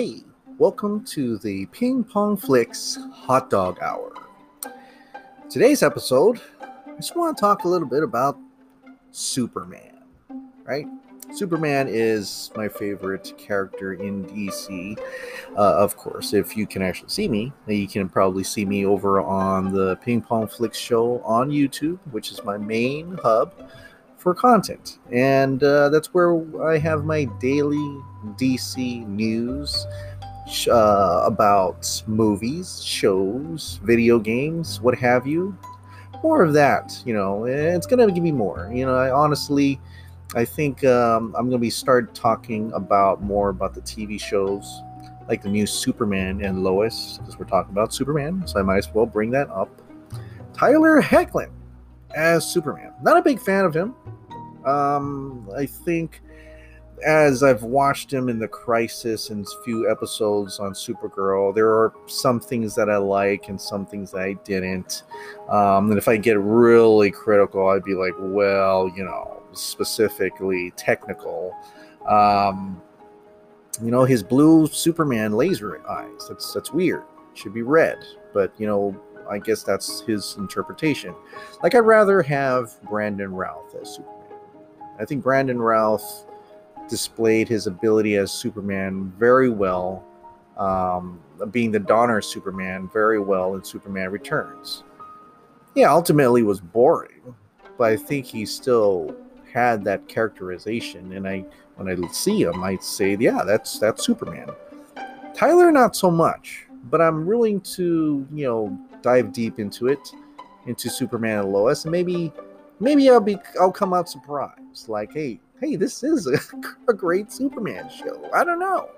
Hey, welcome to the Ping Pong Flicks Hot Dog Hour. Today's episode, I just want to talk a little bit about Superman, right? Superman is my favorite character in DC. Uh, of course, if you can actually see me, you can probably see me over on the Ping Pong Flicks show on YouTube, which is my main hub for content. And uh, that's where I have my daily DC news uh, about movies, shows, video games, what have you. More of that, you know, it's going to give me more. You know, I honestly, I think um, I'm going to be start talking about more about the TV shows, like the new Superman and Lois, because we're talking about Superman, so I might as well bring that up. Tyler Hoechlin as Superman. Not a big fan of him. Um, I think as I've watched him in the Crisis and few episodes on Supergirl, there are some things that I like and some things that I didn't. Um, and if I get really critical, I'd be like, well, you know, specifically technical. Um, you know, his blue Superman laser eyes. That's that's weird. Should be red, but you know, I guess that's his interpretation. Like I'd rather have Brandon Routh as Superman. I think Brandon Routh displayed his ability as Superman very well, um, being the Donner Superman very well in Superman Returns. Yeah, ultimately was boring, but I think he still had that characterization. And I, when I see him, I say, yeah, that's that's Superman. Tyler, not so much, but I'm willing to, you know, dive deep into it, into Superman and Lois, and maybe, maybe I'll be, I'll come out surprised. Like, hey, hey, this is a, a great Superman show. I don't know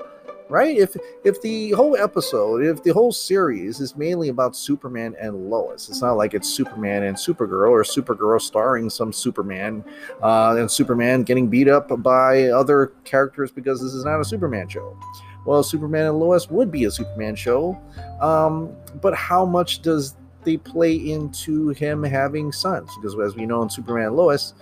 right? If if the whole episode, if the whole series is mainly about Superman and Lois, it's not like it's Superman and Supergirl or Supergirl starring some Superman uh, and Superman getting beat up by other characters because this is not a Superman show. Well, Superman and Lois would be a Superman show, um, but how much does they play into him having sons? Because as we know in Superman and Lois,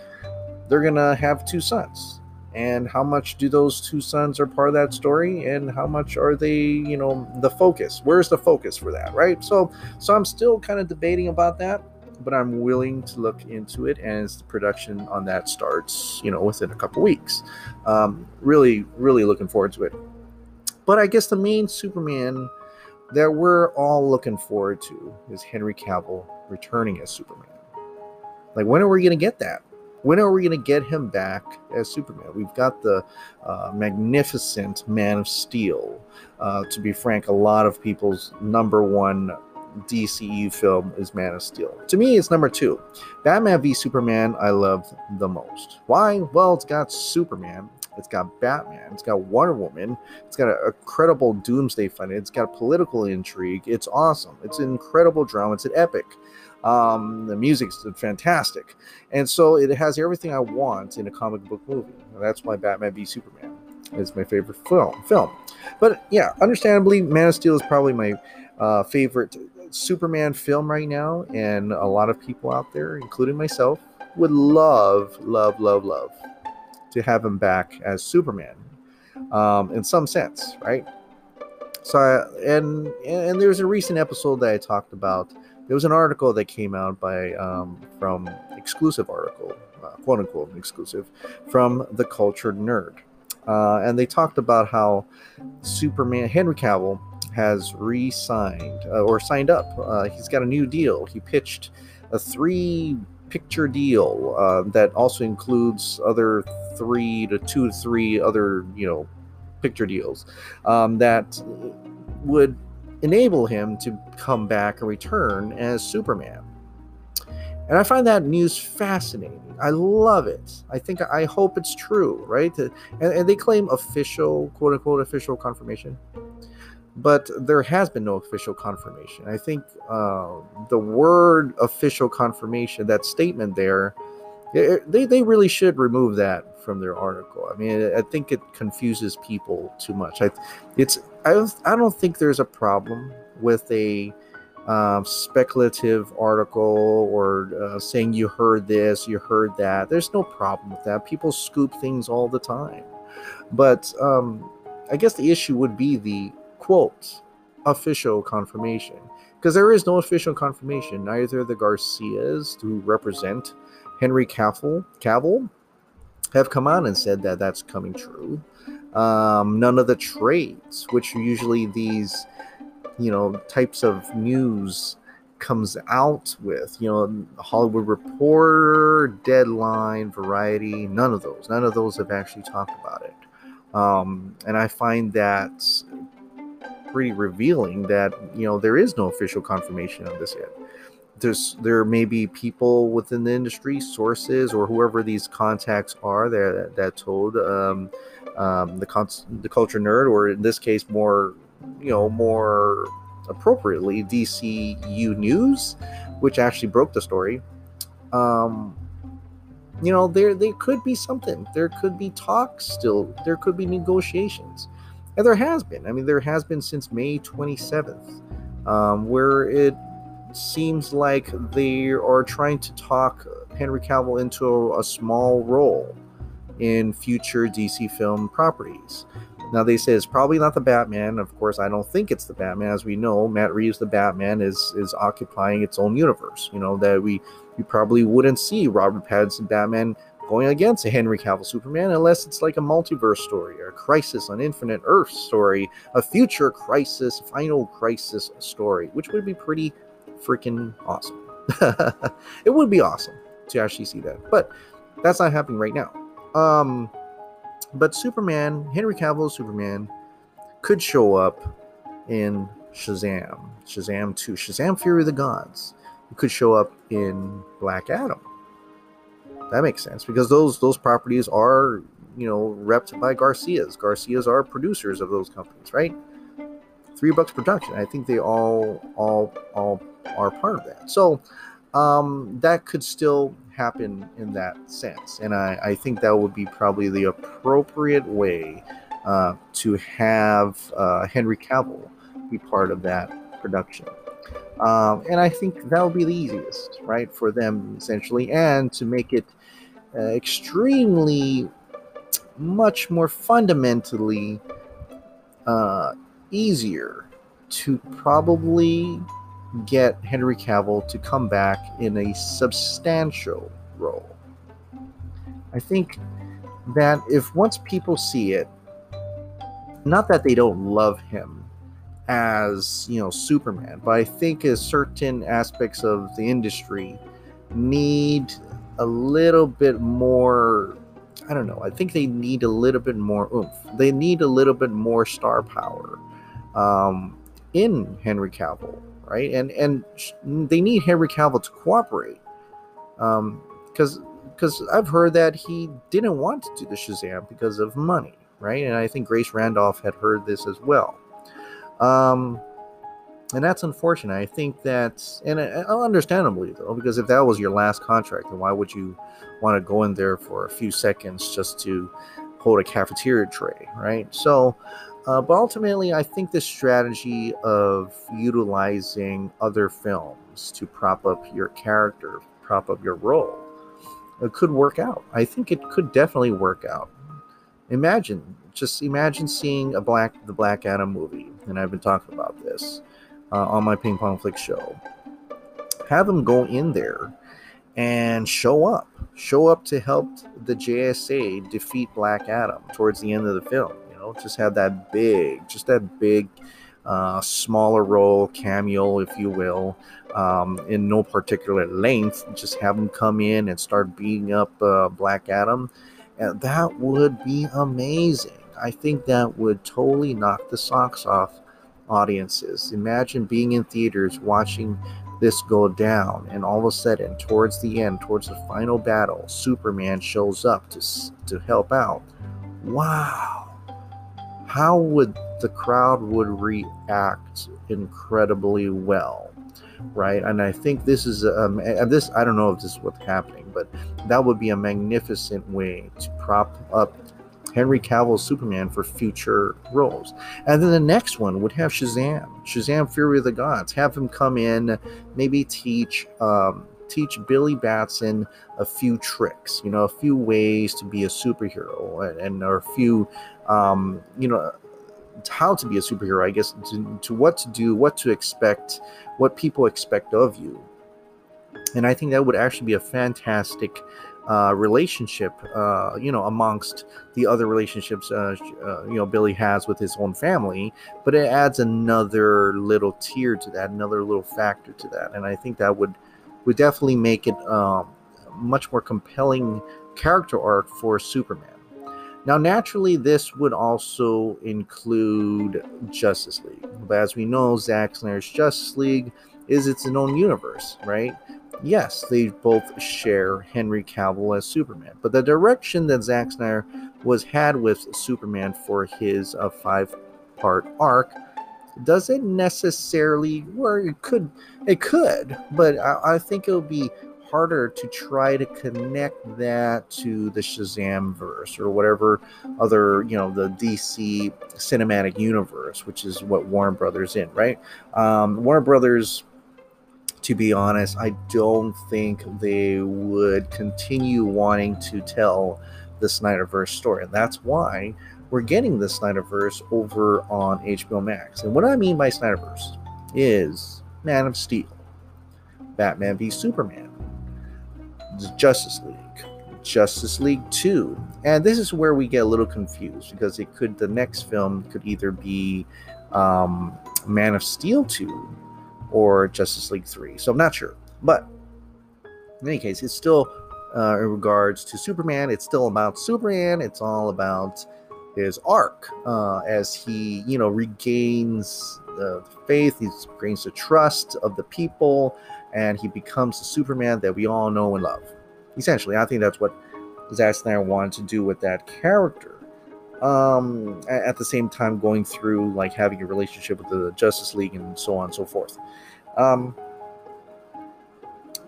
they're gonna have two sons. And how much do those two sons are part of that story? And how much are they you know the focus? Where's the focus for that right? So so i'm still kind of debating about that but i'm willing to look into it as the production on that starts you know within a couple weeks. Um, really really looking forward to it but i guess the main superman that we're all looking forward to is henry cavill returning as superman like when are we going to get that when are we going to get him back as Superman? We've got the uh, magnificent Man of Steel. Uh, to be frank, a lot of people's number one DCU film is Man of Steel. To me, it's number two. Batman v Superman, I love the most. Why? Well, it's got Superman, it's got Batman, it's got Wonder Woman, it's got a credible doomsday fight, it's got political intrigue. It's awesome. It's an incredible drama. It's an epic. Um, the music's fantastic, and so it has everything I want in a comic book movie. And that's why Batman v Superman is my favorite film. Film, but yeah, understandably, Man of Steel is probably my uh, favorite Superman film right now, and a lot of people out there, including myself, would love, love, love, love to have him back as Superman, um, in some sense, right? So, I, and and there's a recent episode that I talked about there was an article that came out by um, from exclusive article, uh, quote unquote exclusive, from the Cultured Nerd, uh, and they talked about how Superman Henry Cavill has re-signed uh, or signed up. Uh, he's got a new deal. He pitched a three picture deal uh, that also includes other three to two to three other you know picture deals um, that would enable him to come back and return as Superman. And I find that news fascinating. I love it. I think I hope it's true, right? And, and they claim official, quote unquote, official confirmation. But there has been no official confirmation. I think uh, the word official confirmation, that statement there, they, they really should remove that from their article. I mean, I think it confuses people too much. I, it's I don't, I don't think there's a problem with a um, speculative article or uh, saying you heard this, you heard that. There's no problem with that. People scoop things all the time. But um, I guess the issue would be the quote official confirmation because there is no official confirmation. Neither the Garcias, who represent Henry Cavill, Cavill have come on and said that that's coming true. Um, none of the trades, which usually these, you know, types of news comes out with, you know, Hollywood Reporter, Deadline, Variety, none of those. None of those have actually talked about it. Um, and I find that pretty revealing that you know there is no official confirmation of this yet. There's there may be people within the industry, sources, or whoever these contacts are that that told um, um, the con- the culture nerd, or in this case, more you know more appropriately, DCU News, which actually broke the story. Um, you know, there there could be something. There could be talks still. There could be negotiations. And there has been. I mean, there has been since May 27th, um, where it seems like they are trying to talk Henry Cavill into a, a small role in future DC film properties. Now they say it's probably not the Batman. Of course, I don't think it's the Batman. As we know, Matt Reeves, the Batman, is is occupying its own universe. You know that we we probably wouldn't see Robert Pattinson Batman going against a Henry Cavill Superman unless it's like a multiverse story or a Crisis on Infinite Earth story, a future Crisis, Final Crisis story, which would be pretty freaking awesome. it would be awesome to actually see that, but that's not happening right now. Um, but Superman, Henry Cavill Superman, could show up in Shazam, Shazam 2, Shazam Fury of the Gods. It could show up in Black Adam that makes sense because those those properties are you know repped by Garcias. Garcias are producers of those companies, right? Three Bucks Production. I think they all all all are part of that. So um, that could still happen in that sense, and I, I think that would be probably the appropriate way uh, to have uh, Henry Cavill be part of that production. Um, and I think that would be the easiest, right, for them essentially, and to make it uh, extremely much more fundamentally uh, easier to probably get Henry Cavill to come back in a substantial role. I think that if once people see it, not that they don't love him as, you know, Superman, but I think as certain aspects of the industry need a little bit more I don't know. I think they need a little bit more oomph. They need a little bit more star power um, in Henry Cavill, right? And and they need Henry Cavill to cooperate because um, because I've heard that he didn't want to do the Shazam because of money, right? And I think Grace Randolph had heard this as well. Um, and that's unfortunate. I think that, and understandably though, because if that was your last contract, then why would you want to go in there for a few seconds just to hold a cafeteria tray, right? So, uh, but ultimately, I think this strategy of utilizing other films to prop up your character, prop up your role, it could work out. I think it could definitely work out. Imagine, just imagine seeing a black, the Black Adam movie, and I've been talking about this uh, on my Ping Pong Flick show. Have them go in there and show up. Show up to help the JSA defeat Black Adam towards the end of the film. You know, just have that big, just that big, uh, smaller role, cameo, if you will, um, in no particular length. Just have them come in and start beating up uh, Black Adam. And that would be amazing. I think that would totally knock the socks off audiences. Imagine being in theaters watching this go down, and all of a sudden, towards the end, towards the final battle, Superman shows up to, to help out. Wow. How would the crowd would react incredibly well, right? And I think this is um, this I don't know if this is what's happening, but that would be a magnificent way to prop up Henry Cavill's Superman for future roles. And then the next one would have Shazam, Shazam Fury of the Gods. Have him come in, maybe teach um, teach Billy Batson a few tricks, you know, a few ways to be a superhero, and, and or a few, um, you know, how to be a superhero, I guess, to, to what to do, what to expect, what people expect of you. And I think that would actually be a fantastic uh, relationship, uh, you know, amongst the other relationships, uh, uh, you know, Billy has with his own family. But it adds another little tier to that, another little factor to that, and I think that would would definitely make it um, much more compelling character arc for Superman. Now, naturally, this would also include Justice League, but as we know, Zack Snyder's Justice League is its own universe, right? Yes, they both share Henry Cavill as Superman, but the direction that Zack Snyder was had with Superman for his uh, five-part arc doesn't necessarily work. It could, it could, but I, I think it'll be harder to try to connect that to the Shazam verse or whatever other, you know, the DC cinematic universe, which is what Warner Brothers in, right? Um, Warner Brothers to be honest, I don't think they would continue wanting to tell the Snyderverse story. And that's why we're getting the Snyderverse over on HBO Max. And what I mean by Snyderverse is Man of Steel, Batman v Superman, Justice League, Justice League 2. And this is where we get a little confused because it could the next film could either be um, Man of Steel 2 or Justice League 3. So I'm not sure. But in any case, it's still, uh, in regards to Superman, it's still about Superman. It's all about his arc uh, as he, you know, regains the faith, he gains the trust of the people, and he becomes the Superman that we all know and love. Essentially, I think that's what Zack Snyder wanted to do with that character um, at the same time going through like having a relationship with the Justice League and so on and so forth. Um,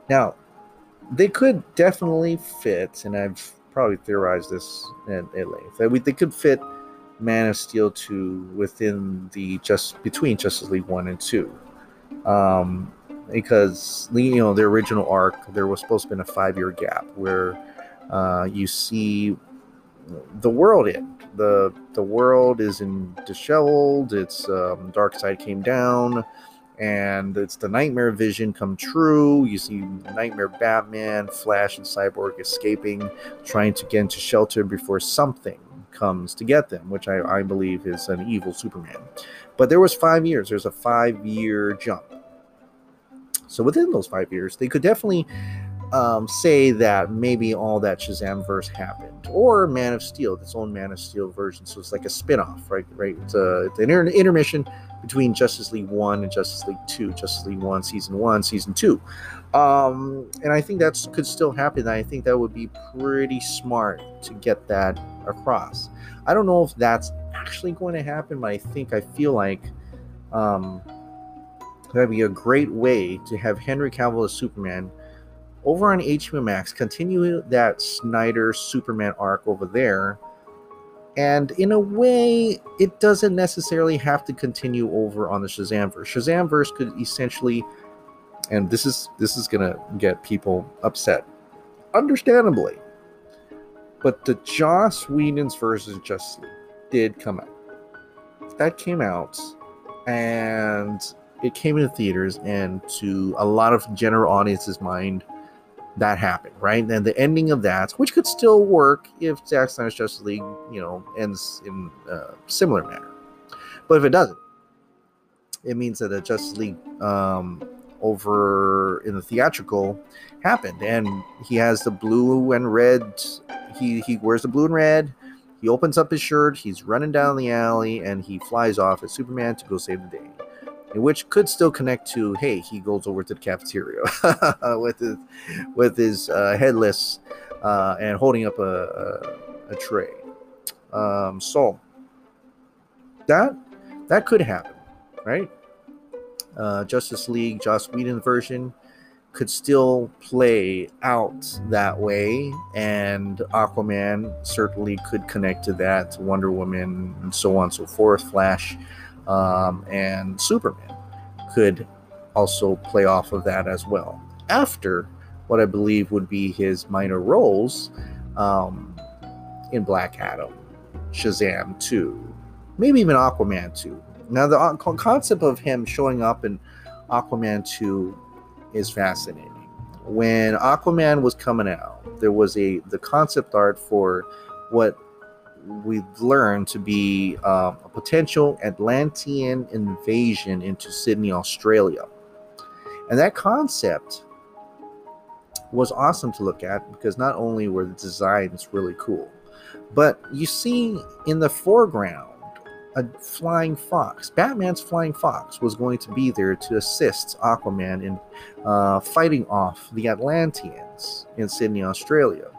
now, they could definitely fit, and I've probably theorized this at, at length that we, they could fit Man of Steel 2 within the just between Justice League 1 and 2. Um, because you know the original arc there was supposed to be a five year gap where uh, you see the world end the the world is in disheveled. Its um, Darkseid came down, and it's the nightmare vision come true. You see Nightmare Batman, Flash, and Cyborg escaping, trying to get into shelter before something comes to get them, which I, I believe is an evil Superman. But there was five years. There's a five year jump. So within those five years, they could definitely um, say that maybe all that Shazam verse happened, or Man of Steel, its own Man of Steel version. So it's like a spin-off, right? Right? It's, a, it's an inter- intermission between Justice League One and Justice League Two, Justice League One, Season One, Season Two, um, and I think that could still happen. I think that would be pretty smart to get that across. I don't know if that's actually going to happen, but I think I feel like um, that'd be a great way to have Henry Cavill as Superman over on HBO Max, continue that Snyder Superman arc over there. And in a way, it doesn't necessarily have to continue over on the Shazamverse. Shazamverse could essentially, and this is this is gonna get people upset, understandably. But the Joss Whedon's versus Justice League did come out. That came out, and it came into theaters, and to a lot of general audience's mind, that happened, right? And the ending of that, which could still work if Zack Snyder's Justice League, you know, ends in a similar manner. But if it doesn't, it means that the Justice League um, over in the theatrical happened, and he has the blue and red. He he wears the blue and red. He opens up his shirt. He's running down the alley, and he flies off as Superman to go save the day which could still connect to hey he goes over to the cafeteria with his with his uh, headless uh, and holding up a, a, a tray. Um, so that that could happen right? Uh, justice league joss whedon version could still play out that way and aquaman certainly could connect to that wonder woman and so on and so forth flash um, and Superman could also play off of that as well. After what I believe would be his minor roles um, in Black Adam, Shazam 2, maybe even Aquaman 2. Now, the concept of him showing up in Aquaman 2 is fascinating. When Aquaman was coming out, there was a the concept art for what we've learned to be uh, a potential Atlantean invasion into Sydney, Australia. And that concept was awesome to look at because not only were the designs really cool, but you see in the foreground a flying fox. Batman's flying fox was going to be there to assist Aquaman in uh, fighting off the Atlanteans in Sydney, Australia.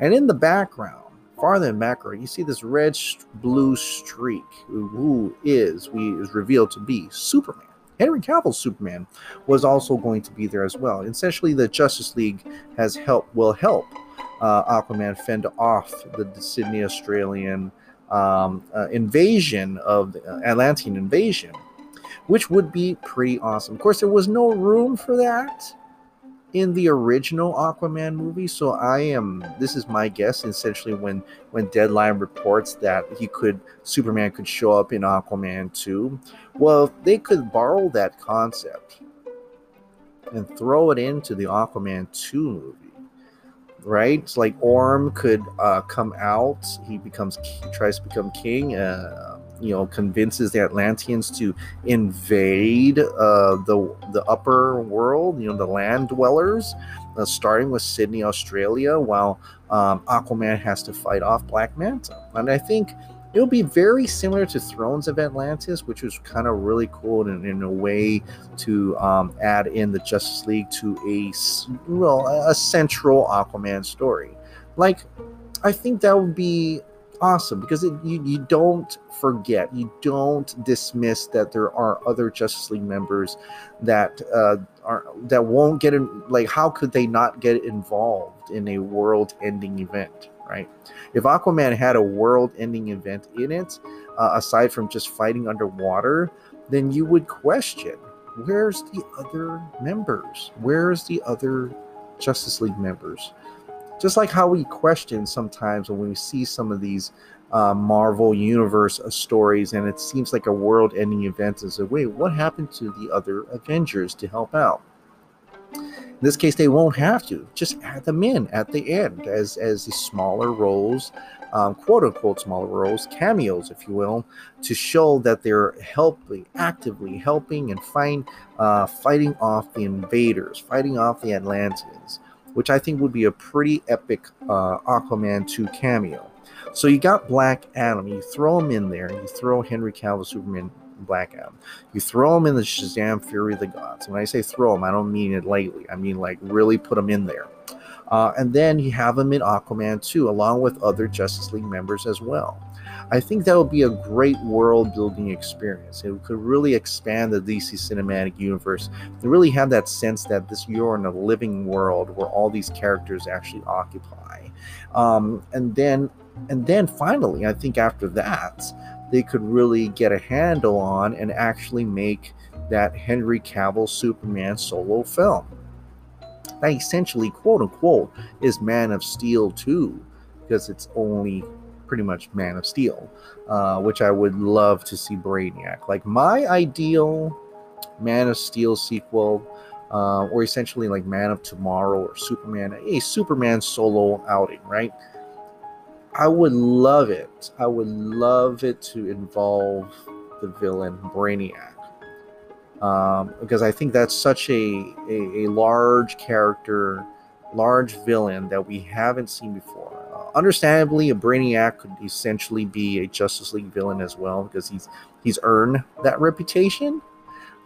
And in the background, farther the background, you see this red blue streak, who is we is revealed to be Superman. Henry Cavill's Superman was also going to be there as well. Essentially, the Justice League has helped will help uh, Aquaman fend off the Sydney Australian um, uh, invasion of the uh, Atlantean invasion, which would be pretty awesome. Of course, there was no room for that in the original Aquaman movie. So I am this is my guess essentially when when Deadline reports that he could Superman could show up in Aquaman 2. Well, they could borrow that concept and throw it into the Aquaman 2 movie. Right? It's like Orm could uh, come out, he becomes he tries to become king, uh, you know convinces the Atlanteans to invade uh, the the upper world, you know the land dwellers, uh, starting with Sydney, Australia, while um, Aquaman has to fight off Black Manta. And I think it'll be very similar to Thrones of Atlantis, which was kind of really cool in, in a way to um, add in the Justice League to a well a central Aquaman story. Like, I think that would be awesome because it, you, you don't forget, you don't dismiss that there are other Justice League members that uh, are that won't get in. Like, how could they not get involved in a world-ending event? Right? If Aquaman had a world-ending event in it, uh, aside from just fighting underwater, then you would question where's the other members? Where's the other Justice League members? Just like how we question sometimes when we see some of these uh, Marvel Universe uh, stories, and it seems like a world-ending event. Is a wait, what happened to the other Avengers to help out? In this case, they won't have to. Just add them in at the end as as the smaller roles, um, quote unquote smaller roles, cameos, if you will, to show that they're helping, actively helping and find, uh, fighting off the invaders, fighting off the Atlanteans which I think would be a pretty epic uh, Aquaman 2 cameo. So you got Black Adam, you throw him in there, you throw Henry Cavill Superman Black Adam, you throw him in the Shazam Fury of the Gods. When I say throw him, I don't mean it lightly. I mean like really put him in there. Uh, and then you have him in Aquaman 2, along with other Justice League members as well. I think that would be a great world building experience. It could really expand the DC cinematic universe and really have that sense that this you're in a living world where all these characters actually occupy. Um, and then and then finally, I think after that, they could really get a handle on and actually make that Henry Cavill Superman solo film. That essentially, quote unquote, is Man of Steel 2, because it's only pretty much Man of Steel, uh, which I would love to see Brainiac. Like my ideal Man of Steel sequel, uh, or essentially like Man of Tomorrow or Superman, a Superman solo outing, right? I would love it. I would love it to involve the villain Brainiac. Um, because I think that's such a, a, a large character, large villain that we haven't seen before understandably, a Brainiac could essentially be a Justice League villain as well because he's he's earned that reputation.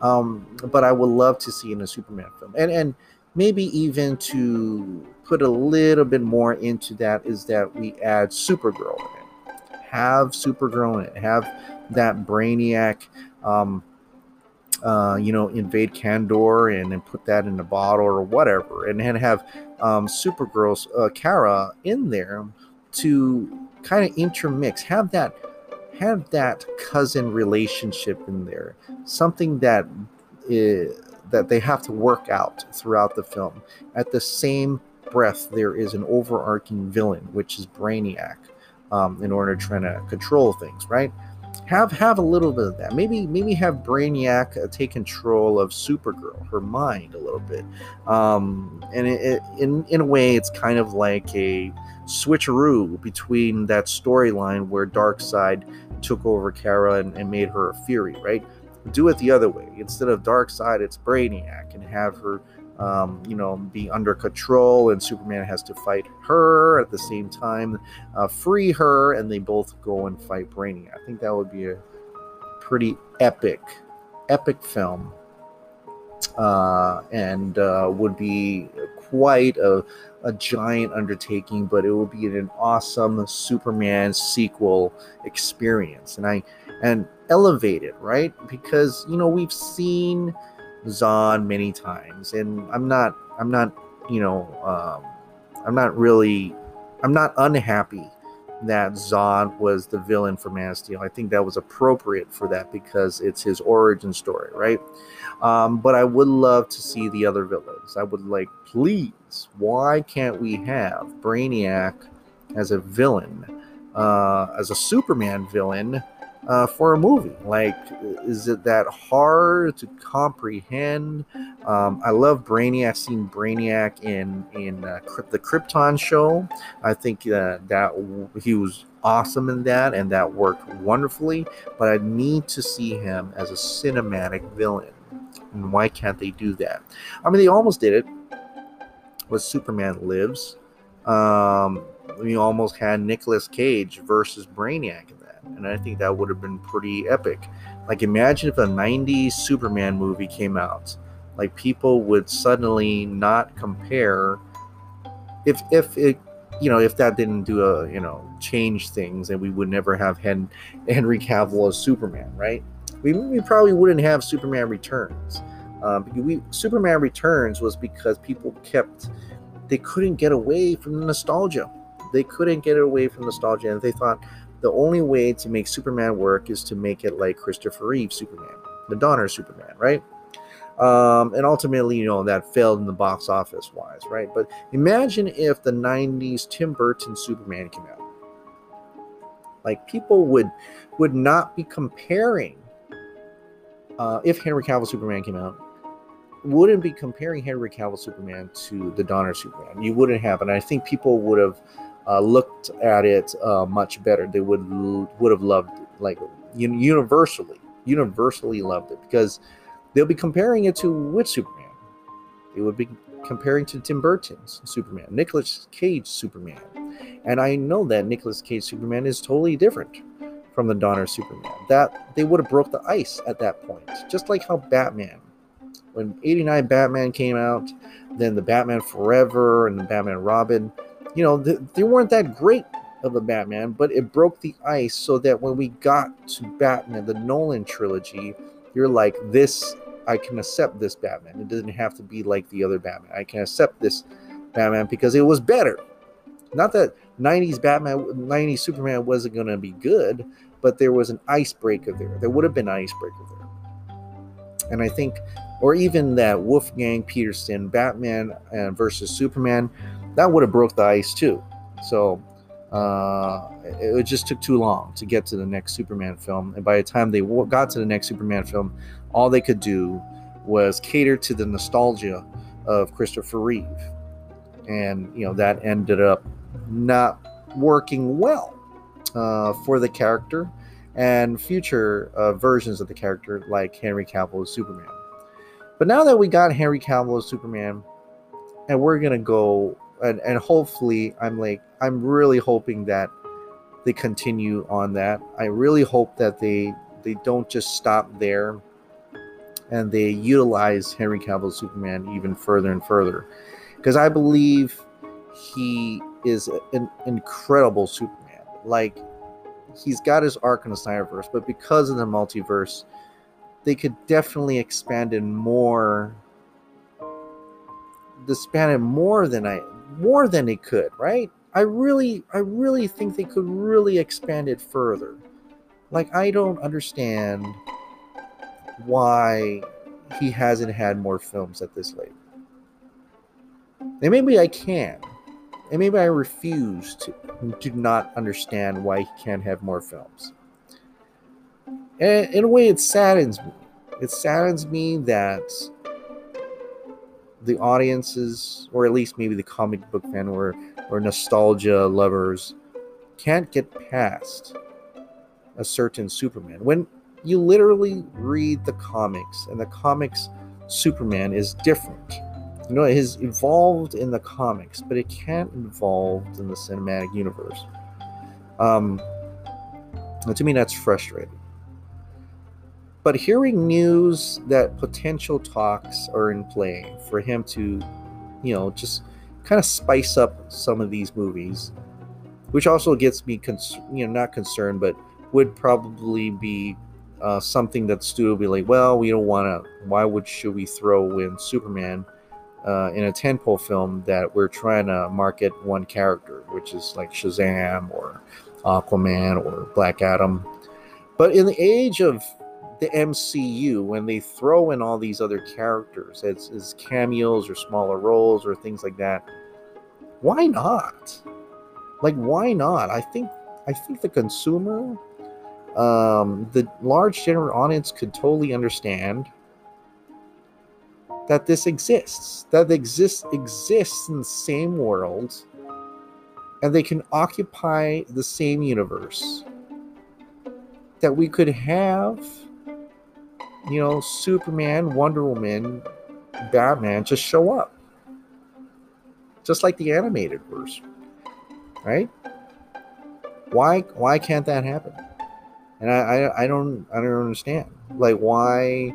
Um, but I would love to see in a Superman film, and and maybe even to put a little bit more into that is that we add Supergirl in it, have Supergirl in it, have that Brainiac. Um, uh, you know, invade Kandor and put that in a bottle or whatever, and then have um, Supergirl's uh, Kara in there to kind of intermix, have that have that cousin relationship in there, something that is, that they have to work out throughout the film. At the same breath, there is an overarching villain, which is Brainiac, um, in order to try to control things, right? Have have a little bit of that. Maybe maybe have Brainiac uh, take control of Supergirl, her mind a little bit. Um, and it, it, in in a way, it's kind of like a switcheroo between that storyline where Darkseid took over Kara and, and made her a Fury, right? Do it the other way. Instead of Darkseid, it's Brainiac, and have her um, you know, be under control, and Superman has to fight her at the same time, uh, free her, and they both go and fight Brainiac. I think that would be a pretty epic, epic film, uh, and uh, would be quite a, a giant undertaking, but it would be an awesome Superman sequel experience, and I and elevate it right because you know we've seen Zod many times, and I'm not, I'm not, you know, um, I'm not really, I'm not unhappy that Zod was the villain for Man of Steel. I think that was appropriate for that because it's his origin story, right? Um, but I would love to see the other villains. I would like, please, why can't we have Brainiac as a villain, uh, as a Superman villain? Uh, for a movie. Like, is it that hard to comprehend? Um, I love Brainiac. I've Seen Brainiac in in uh, the Krypton show. I think uh, that he was awesome in that, and that worked wonderfully. But I need to see him as a cinematic villain. And why can't they do that? I mean, they almost did it with Superman Lives. Um, we almost had Nicolas Cage versus Brainiac and I think that would have been pretty epic. Like, imagine if a 90s Superman movie came out. Like, people would suddenly not compare. If, if it, you know, if that didn't do a, you know, change things and we would never have had Henry Cavill as Superman, right? We, we probably wouldn't have Superman Returns. Um, we, Superman Returns was because people kept, they couldn't get away from the nostalgia. They couldn't get away from nostalgia, and they thought, the only way to make Superman work is to make it like Christopher Reeve Superman, the Donner Superman, right? Um, and ultimately, you know, that failed in the box office wise, right? But imagine if the 90s Tim Burton Superman came out. Like people would would not be comparing uh, if Henry Cavill Superman came out, wouldn't be comparing Henry Cavill Superman to the Donner Superman. You wouldn't have, and I think people would have uh, looked at it uh, much better. They would would have loved it, like universally, universally loved it because they'll be comparing it to which Superman? They would be comparing to Tim Burton's Superman, Nicolas Cage Superman, and I know that Nicolas Cage Superman is totally different from the Donner Superman. That they would have broke the ice at that point, just like how Batman, when '89 Batman came out, then the Batman Forever and the Batman Robin you know, th- they weren't that great of a Batman, but it broke the ice so that when we got to Batman, the Nolan trilogy, you're like, this, I can accept this Batman. It doesn't have to be like the other Batman. I can accept this Batman because it was better. Not that 90s Batman, 90s Superman wasn't going to be good, but there was an icebreaker there. There would have been an icebreaker there. And I think, or even that Wolfgang Petersen, Batman uh, versus Superman, that would have broke the ice too. So uh, it, just took too long to get to the next Superman film. And by the time they got to the next Superman film, all they could do was cater to the nostalgia of Christopher Reeve. And, you know, that ended up not working well uh, for the character and future uh, versions of the character like Henry Cavill as Superman. But now that we got Henry Cavill as Superman, and we're going to go and, and hopefully i'm like i'm really hoping that they continue on that i really hope that they they don't just stop there and they utilize henry cavill superman even further and further because i believe he is an incredible superman like he's got his arc in the Snyderverse, but because of the multiverse, they could definitely expand it more. The span it more than I more than it could, right? I really, I really think they could really expand it further. Like, I don't understand why he hasn't had more films at this late. And maybe I can. And maybe I refuse to, to not understand why he can't have more films. And in a way, it saddens me. It saddens me that the audiences, or at least maybe the comic book fan or, or nostalgia lovers, can't get past a certain Superman. When you literally read the comics, and the comics Superman is different. You know, it has evolved in the comics, but it can't evolve in the cinematic universe. Um, to me, that's frustrating. But hearing news that potential talks are in play for him to, you know, just kind of spice up some of these movies, which also gets me, cons- you know, not concerned, but would probably be uh, something that studio would be like, well, we don't want to. Why would should we throw in Superman uh, in a tentpole film that we're trying to market one character, which is like Shazam or Aquaman or Black Adam? But in the age of the MCU, when they throw in all these other characters as, as cameos or smaller roles or things like that, why not? Like, why not? I think I think the consumer um, the large general audience could totally understand that this exists, that exists exists in the same world, and they can occupy the same universe. That we could have, you know, Superman, Wonder Woman, Batman just show up, just like the animated version, right? Why why can't that happen? and I, I I don't I don't understand like why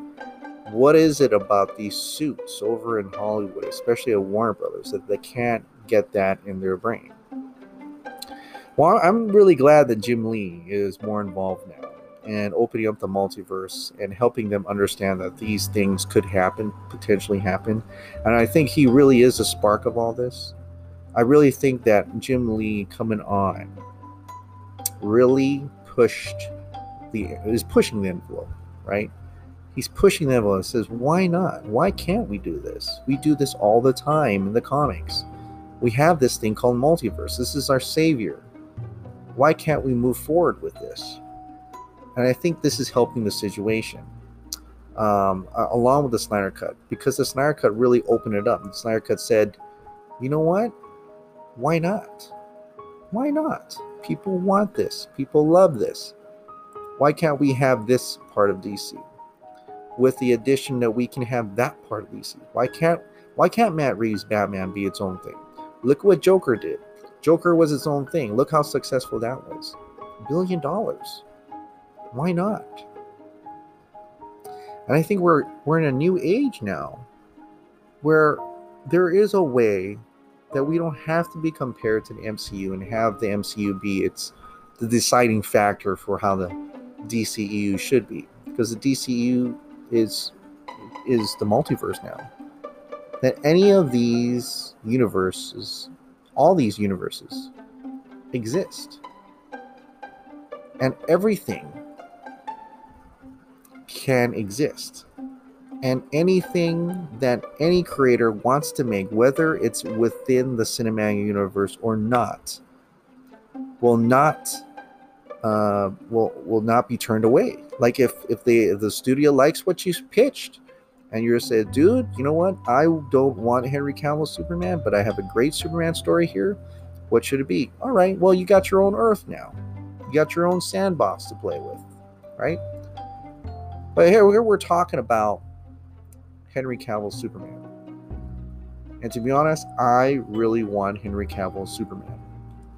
what is it about these suits over in Hollywood, especially at Warner Brothers, that they can't get that in their brain? Well, I'm really glad that Jim Lee is more involved now and opening up the multiverse and helping them understand that these things could happen, potentially happen. And I think he really is a spark of all this. I really think that Jim Lee coming on really pushed the is pushing the envelope, right? He's pushing the envelope. And says, why not? Why can't we do this? We do this all the time in the comics. We have this thing called multiverse. This is our savior. Why can't we move forward with this? And I think this is helping the situation, um, along with the Snyder Cut, because the Snyder Cut really opened it up. The Snyder Cut said, you know what? Why not? Why not? People want this. People love this. Why can't we have this part of DC? With the addition that we can have that part of DC. Why can't why can't Matt Reeves' Batman be its own thing? Look what Joker did. Joker was its own thing. Look how successful that was. Billion dollars. Why not? And I think we're we're in a new age now where there is a way that we don't have to be compared to the MCU and have the MCU be its the deciding factor for how the DCEU should be because the DCEU is is the multiverse now. That any of these universes, all these universes exist. And everything can exist. And anything that any creator wants to make, whether it's within the cinematic universe or not, will not uh, will will not be turned away. Like if if the if the studio likes what you pitched, and you're saying, dude, you know what? I don't want Henry Cavill Superman, but I have a great Superman story here. What should it be? All right, well, you got your own Earth now. You got your own sandbox to play with, right? But here, here we're talking about Henry Cavill Superman. And to be honest, I really want Henry Cavill Superman.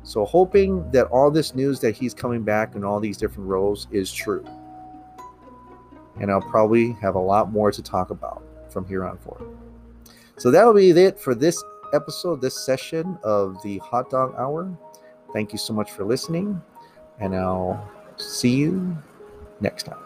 So, hoping that all this news that he's coming back in all these different roles is true. And I'll probably have a lot more to talk about from here on forward. So, that'll be it for this episode, this session of the Hot Dog Hour. Thank you so much for listening, and I'll see you next time.